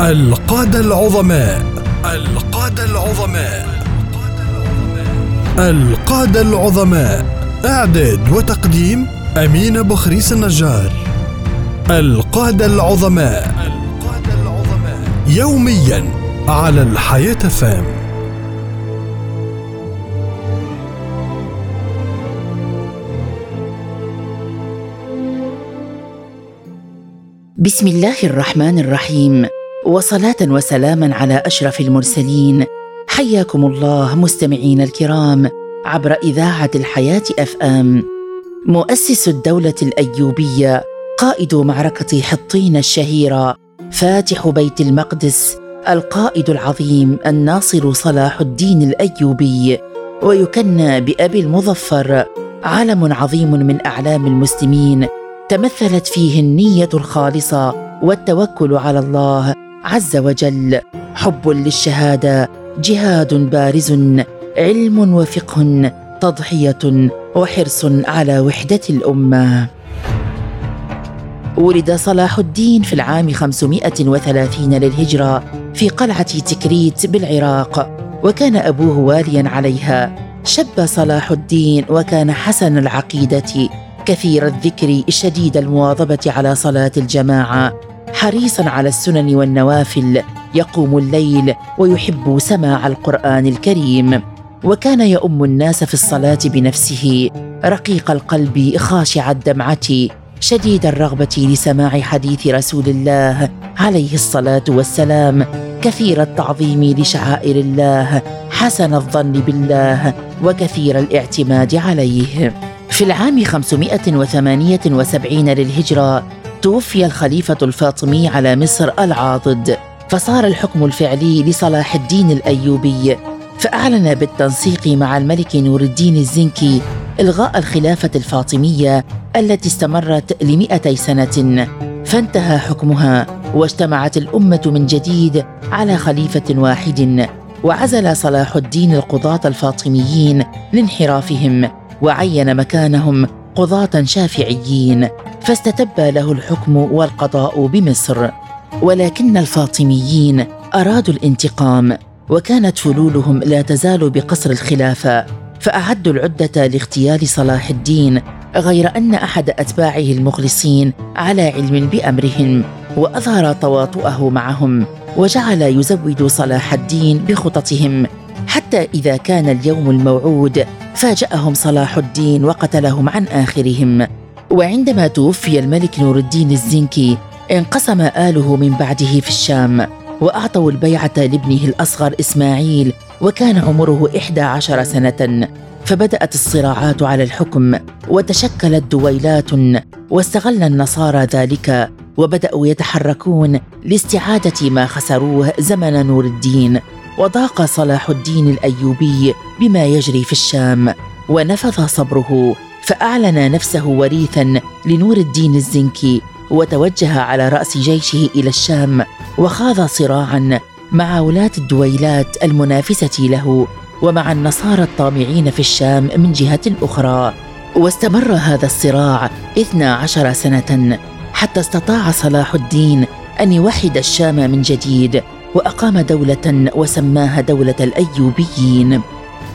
القادة العظماء. القادة العظماء. القادة العظماء. إعداد وتقديم أمين بخريس النجار. القادة العظماء القادة العظماء. يوميا على الحياة فام. بسم الله الرحمن الرحيم. وصلاة وسلاما على أشرف المرسلين. حياكم الله مستمعين الكرام عبر إذاعة الحياة FM مؤسس الدولة الأيوبية قائد معركة حطين الشهيرة فاتح بيت المقدس القائد العظيم الناصر صلاح الدين الأيوبي. ويكنى بأبي المظفر علم عظيم من أعلام المسلمين تمثلت فيه النية الخالصة والتوكل على الله. عز وجل. حب للشهادة جهاد بارز علم وفقه تضحية وحرص على وحدة الأمة. ولد صلاح الدين في العام 530 للهجرة في قلعة تكريت بالعراق وكان أبوه واليا عليها. شب صلاح الدين وكان حسن العقيدة. كثير الذكر شديد المواظبة على صلاة الجماعة. حريصا على السنن والنوافل يقوم الليل ويحب سماع القرآن الكريم. وكان يؤم الناس في الصلاة بنفسه رقيق القلب خاشع الدمعة شديد الرغبة لسماع حديث رسول الله عليه الصلاة والسلام. كثير التعظيم لشعائر الله حسن الظن بالله وكثير الاعتماد عليه. في العام 578 للهجرة توفي الخليفة الفاطمي على مصر العاضد فصار الحكم الفعلي لصلاح الدين الأيوبي فأعلن بالتنسيق مع الملك نور الدين الزنكي إلغاء الخلافة الفاطمية التي استمرت لمئتي سنة فانتهى حكمها واجتمعت الأمة من جديد على خليفة واحد وعزل صلاح الدين القضاة الفاطميين لانحرافهم وعين مكانهم قضاة شافعيين. فاستتب له الحكم والقضاء بمصر. ولكن الفاطميين أرادوا الانتقام وكانت فلولهم لا تزال بقصر الخلافة فأعدوا العدة لاغتيال صلاح الدين غير أن أحد أتباعه المخلصين على علم بأمرهم وأظهر تواطؤه معهم وجعل يزود صلاح الدين بخططهم حتى إذا كان اليوم الموعود فاجأهم صلاح الدين وقتلهم عن آخرهم. وعندما توفي الملك نور الدين الزنكي انقسم آله من بعده في الشام وأعطوا البيعة لابنه الأصغر إسماعيل وكان عمره إحدى عشر سنة فبدأت الصراعات على الحكم وتشكلت دويلات واستغل النصارى ذلك وبدأوا يتحركون لاستعادة ما خسروه زمن نور الدين وضاق صلاح الدين الأيوبي بما يجري في الشام ونفذ صبره فأعلن نفسه وريثا لنور الدين الزنكي وتوجه على رأس جيشه إلى الشام وخاض صراعا مع ولاة الدويلات المنافسة له ومع النصارى الطامعين في الشام من جهة أخرى. واستمر هذا الصراع اثنا عشر سنة حتى استطاع صلاح الدين أن يوحد الشام من جديد وأقام دولة وسماها دولة الأيوبيين.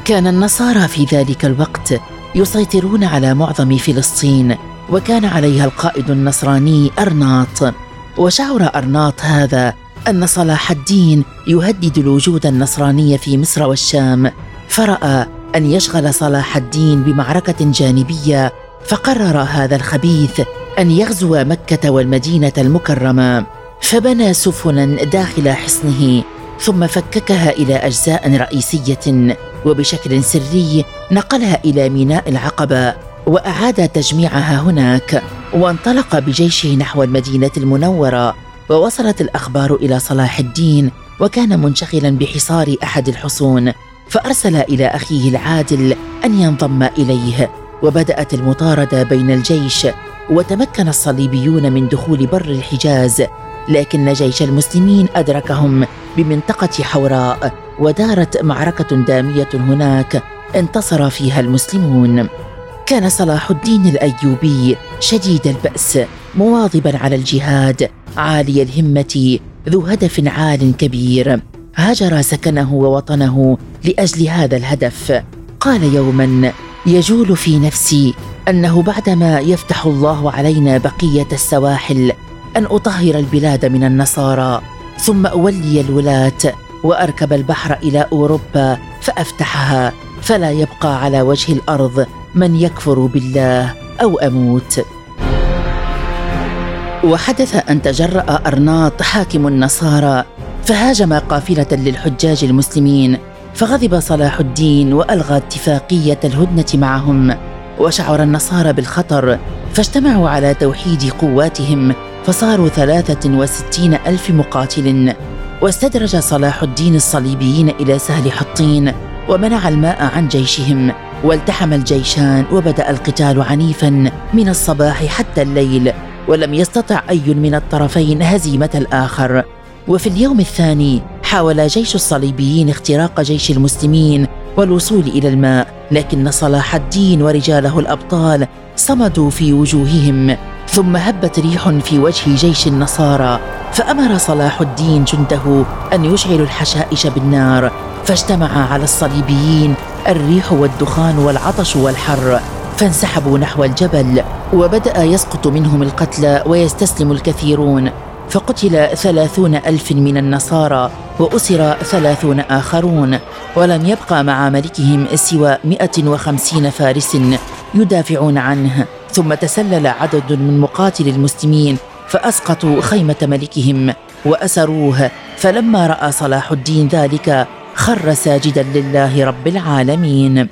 كان النصارى في ذلك الوقت يسيطرون على معظم فلسطين وكان عليها القائد النصراني أرناط. وشعر أرناط هذا أن صلاح الدين يهدد الوجود النصراني في مصر والشام. فرأى أن يشغل صلاح الدين بمعركة جانبية فقرر هذا الخبيث أن يغزو مكة والمدينة المكرمة. فبنى سفنا داخل حصنه. ثم فككها إلى أجزاء رئيسية وبشكل سري نقلها إلى ميناء العقبة وأعاد تجميعها هناك وانطلق بجيشه نحو المدينة المنورة ووصلت الأخبار إلى صلاح الدين وكان منشغلا بحصار أحد الحصون فأرسل إلى أخيه العادل أن ينضم إليه وبدأت المطاردة بين الجيش وتمكن الصليبيون من دخول بر الحجاز لكن جيش المسلمين أدركهم بمنطقة حوراء ودارت معركة دامية هناك انتصر فيها المسلمون. كان صلاح الدين الأيوبي شديد البأس مواظبا على الجهاد عالي الهمة ذو هدف عال كبير. هاجر سكنه ووطنه لأجل هذا الهدف. قال يوما يجول في نفسي أنه بعدما يفتح الله علينا بقية السواحل أن أطهر البلاد من النصارى ثم أولي الولاة وأركب البحر إلى أوروبا فأفتحها فلا يبقى على وجه الأرض من يكفر بالله أو أموت. وحدث أن تجرأ أرناط حاكم النصارى فهاجم قافلة للحجاج المسلمين فغضب صلاح الدين وألغى اتفاقية الهدنة معهم وشعر النصارى بالخطر فاجتمعوا على توحيد قواتهم فصاروا ثلاثة وستين ألف مقاتل واستدرج صلاح الدين الصليبيين إلى سهل حطين ومنع الماء عن جيشهم والتحم الجيشان وبدأ القتال عنيفا من الصباح حتى الليل ولم يستطع أي من الطرفين هزيمة الآخر. وفي اليوم الثاني حاول جيش الصليبيين اختراق جيش المسلمين والوصول إلى الماء لكن صلاح الدين ورجاله الأبطال صمدوا في وجوههم. ثم هبت ريح في وجه جيش النصارى فأمر صلاح الدين جنده أن يشعلوا الحشائش بالنار فاجتمع على الصليبيين الريح والدخان والعطش والحر فانسحبوا نحو الجبل وبدأ يسقط منهم القتلى ويستسلم الكثيرون فقتل ثلاثون ألف من النصارى وأسر ثلاثون آخرون ولم يبقى مع ملكهم سوى مئة وخمسين فارس يدافعون عنه. ثم تسلل عدد من مقاتل المسلمين فأسقطوا خيمة ملكهم وأسروه. فلما رأى صلاح الدين ذلك خر ساجدا لله رب العالمين.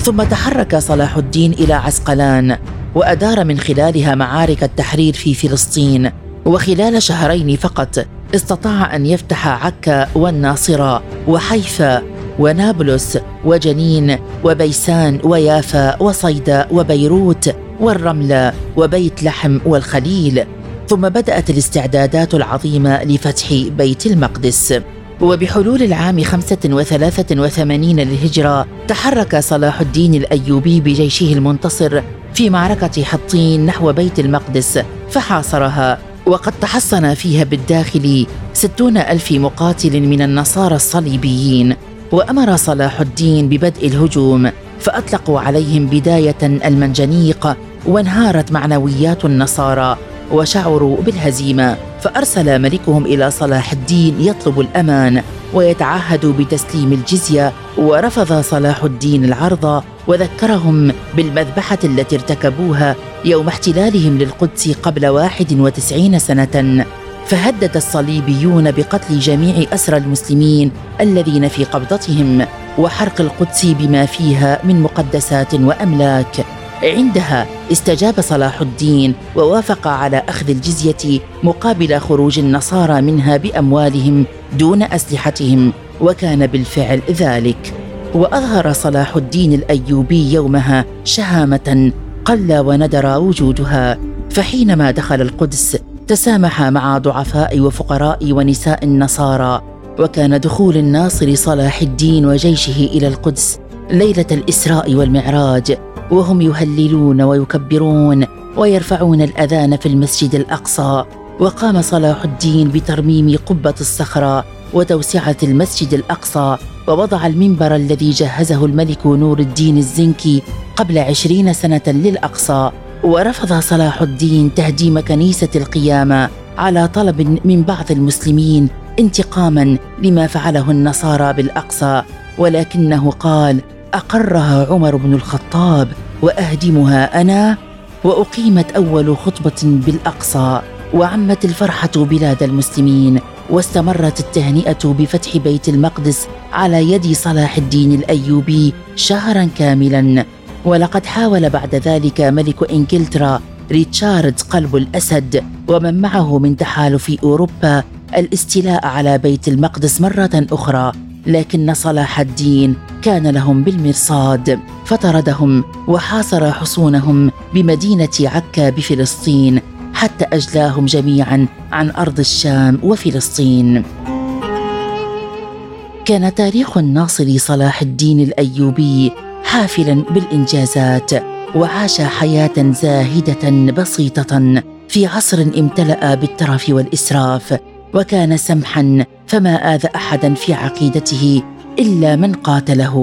ثم تحرك صلاح الدين إلى عسقلان وأدار من خلالها معارك التحرير في فلسطين. وخلال شهرين فقط استطاع أن يفتح عكا والناصرة وحيفا ونابلس وجنين وبيسان ويافا وصيدا وبيروت والرمله وبيت لحم والخليل. ثم بدأت الاستعدادات العظيمة لفتح بيت المقدس. وبحلول العام خمسة وثلاثة وثمانين للهجرة تحرك صلاح الدين الأيوبي بجيشه المنتصر في معركة حطين نحو بيت المقدس فحاصرها. وقد تحصن فيها بالداخل ستون ألف مقاتل من النصارى الصليبيين. وأمر صلاح الدين ببدء الهجوم فأطلقوا عليهم بداية المنجنيق وانهارت معنويات النصارى وشعروا بالهزيمة فأرسل ملكهم إلى صلاح الدين يطلب الأمان ويتعهد بتسليم الجزية ورفض صلاح الدين العرض وذكرهم بالمذبحة التي ارتكبوها يوم احتلالهم للقدس قبل واحد وتسعين سنة. فهدد الصليبيون بقتل جميع أسرى المسلمين الذين في قبضتهم وحرق القدس بما فيها من مقدسات وأملاك. عندها استجاب صلاح الدين ووافق على أخذ الجزية مقابل خروج النصارى منها بأموالهم دون أسلحتهم وكان بالفعل ذلك. وأظهر صلاح الدين الأيوبي يومها شهامة قل وندر وجودها فحينما دخل القدس تسامح مع ضعفاء وفقراء ونساء النصارى وكان دخول الناصر صلاح الدين وجيشه إلى القدس ليلة الإسراء والمعراج وهم يهللون ويكبرون ويرفعون الأذان في المسجد الأقصى. وقام صلاح الدين بترميم قبة الصخرة وتوسعة المسجد الأقصى ووضع المنبر الذي جهزه الملك نور الدين الزنكي قبل عشرين سنة للأقصى. ورفض صلاح الدين تهديم كنيسة القيامة على طلب من بعض المسلمين انتقاما لما فعله النصارى بالأقصى ولكنه قال أقرها عمر بن الخطاب وأهدمها أنا وأقيمت أول خطبة بالأقصى وعمت الفرحة بلاد المسلمين واستمرت التهنئة بفتح بيت المقدس على يد صلاح الدين الأيوبي شهرا كاملا. ولقد حاول بعد ذلك ملك إنجلترا ريتشارد قلب الأسد ومن معه من تحالف أوروبا الاستيلاء على بيت المقدس مرة أخرى لكن صلاح الدين كان لهم بالمرصاد فطردهم وحاصر حصونهم بمدينة عكا بفلسطين حتى أجلاهم جميعا عن أرض الشام وفلسطين. كان تاريخ الناصر صلاح الدين الأيوبي حافلا بالإنجازات وعاش حياة زاهدة بسيطة في عصر امتلأ بالترف والإسراف وكان سمحا فما اذى احدا في عقيدته إلا من قاتله.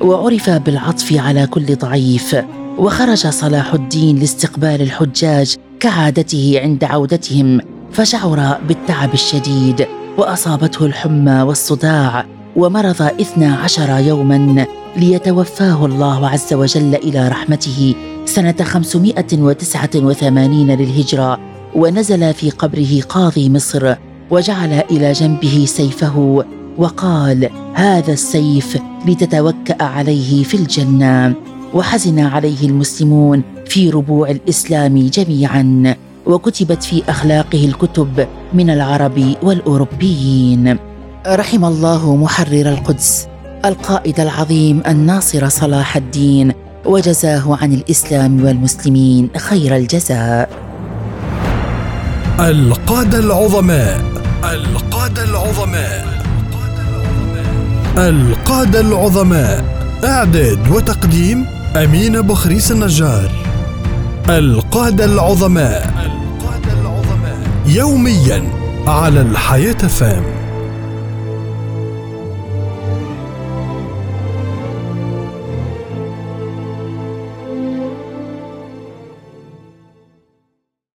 وعرف بالعطف على كل ضعيف وخرج صلاح الدين لاستقبال الحجاج كعادته عند عودتهم فشعر بالتعب الشديد وأصابته الحمى والصداع ومرض اثنا عشر يوما ليتوفاه الله عز وجل إلى رحمته سنة 589 للهجرة ونزل في قبره قاضي مصر وجعل إلى جنبه سيفه وقال هذا السيف لتتوكأ عليه في الجنة وحزن عليه المسلمون في ربوع الإسلام جميعا وكتبت في أخلاقه الكتب من العرب والأوروبيين. رحم الله محرر القدس القائد العظيم الناصر صلاح الدين وجزاه عن الإسلام والمسلمين خير الجزاء. القادة العظماء القادة العظماء القادة العظماء إعداد وتقديم امين بخريس النجار القادة العظماء يوميا على الحياة فام.